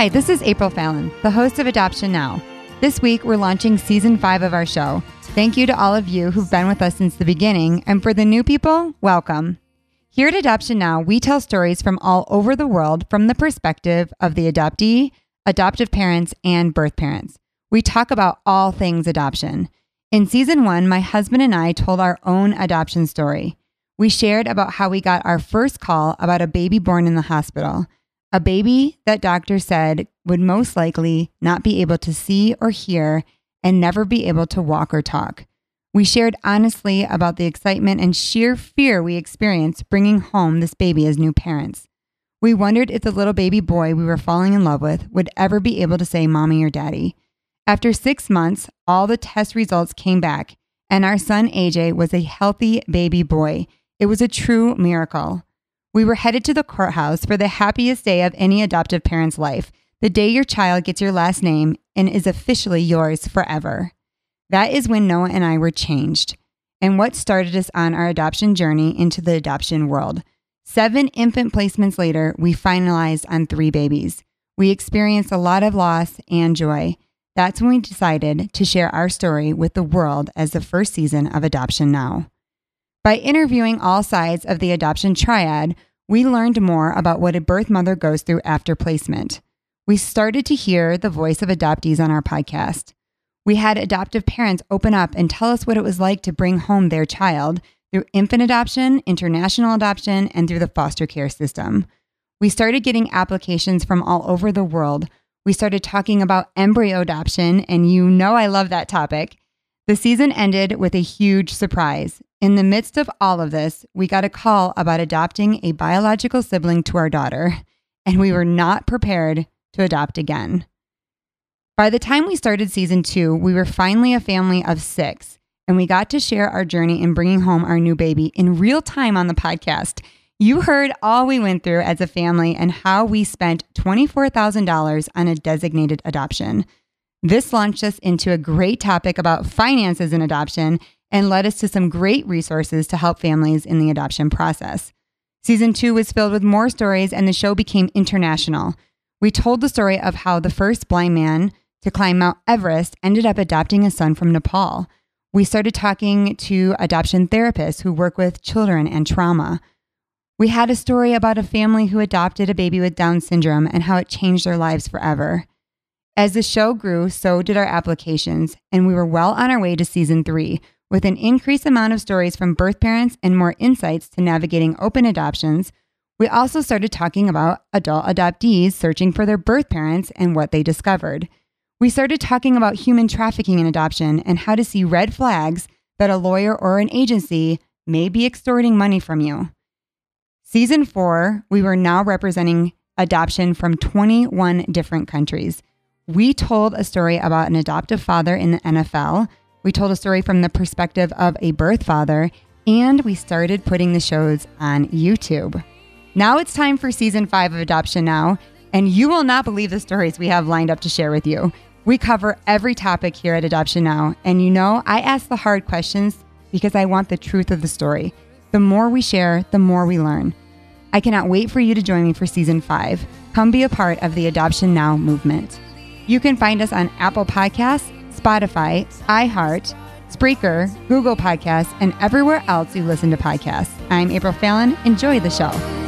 Hi, this is April Fallon, the host of Adoption Now. This week, we're launching season five of our show. Thank you to all of you who've been with us since the beginning, and for the new people, welcome. Here at Adoption Now, we tell stories from all over the world from the perspective of the adoptee, adoptive parents, and birth parents. We talk about all things adoption. In season one, my husband and I told our own adoption story. We shared about how we got our first call about a baby born in the hospital, a baby that doctors said would most likely not be able to see or hear and never be able to walk or talk. We shared honestly about the excitement and sheer fear we experienced bringing home this baby as new parents. We wondered if the little baby boy we were falling in love with would ever be able to say mommy or daddy. After six months, all the test results came back, and our son AJ was a healthy baby boy. It was a true miracle. We were headed to the courthouse for the happiest day of any adoptive parent's life the day your child gets your last name and is officially yours forever. That is when Noah and I were changed, and what started us on our adoption journey into the adoption world. Seven infant placements later, we finalized on three babies. We experienced a lot of loss and joy. That's when we decided to share our story with the world as the first season of Adoption Now. By interviewing all sides of the adoption triad, we learned more about what a birth mother goes through after placement. We started to hear the voice of adoptees on our podcast. We had adoptive parents open up and tell us what it was like to bring home their child through infant adoption, international adoption, and through the foster care system. We started getting applications from all over the world we started talking about embryo adoption, and you know I love that topic. The season ended with a huge surprise. In the midst of all of this, we got a call about adopting a biological sibling to our daughter, and we were not prepared to adopt again. By the time we started season two, we were finally a family of six, and we got to share our journey in bringing home our new baby in real time on the podcast. You heard all we went through as a family and how we spent $24,000 on a designated adoption. This launched us into a great topic about finances in adoption and led us to some great resources to help families in the adoption process. Season two was filled with more stories, and the show became international. We told the story of how the first blind man to climb Mount Everest ended up adopting a son from Nepal. We started talking to adoption therapists who work with children and trauma. We had a story about a family who adopted a baby with Down syndrome and how it changed their lives forever. As the show grew, so did our applications, and we were well on our way to season three with an increased amount of stories from birth parents and more insights to navigating open adoptions. We also started talking about adult adoptees searching for their birth parents and what they discovered. We started talking about human trafficking in adoption and how to see red flags that a lawyer or an agency may be extorting money from you. Season four, we were now representing adoption from 21 different countries. We told a story about an adoptive father in the NFL. We told a story from the perspective of a birth father, and we started putting the shows on YouTube. Now it's time for season five of Adoption Now, and you will not believe the stories we have lined up to share with you. We cover every topic here at Adoption Now, and you know, I ask the hard questions because I want the truth of the story. The more we share, the more we learn. I cannot wait for you to join me for season five. Come be a part of the Adoption Now movement. You can find us on Apple Podcasts, Spotify, iHeart, Spreaker, Google Podcasts, and everywhere else you listen to podcasts. I'm April Fallon. Enjoy the show.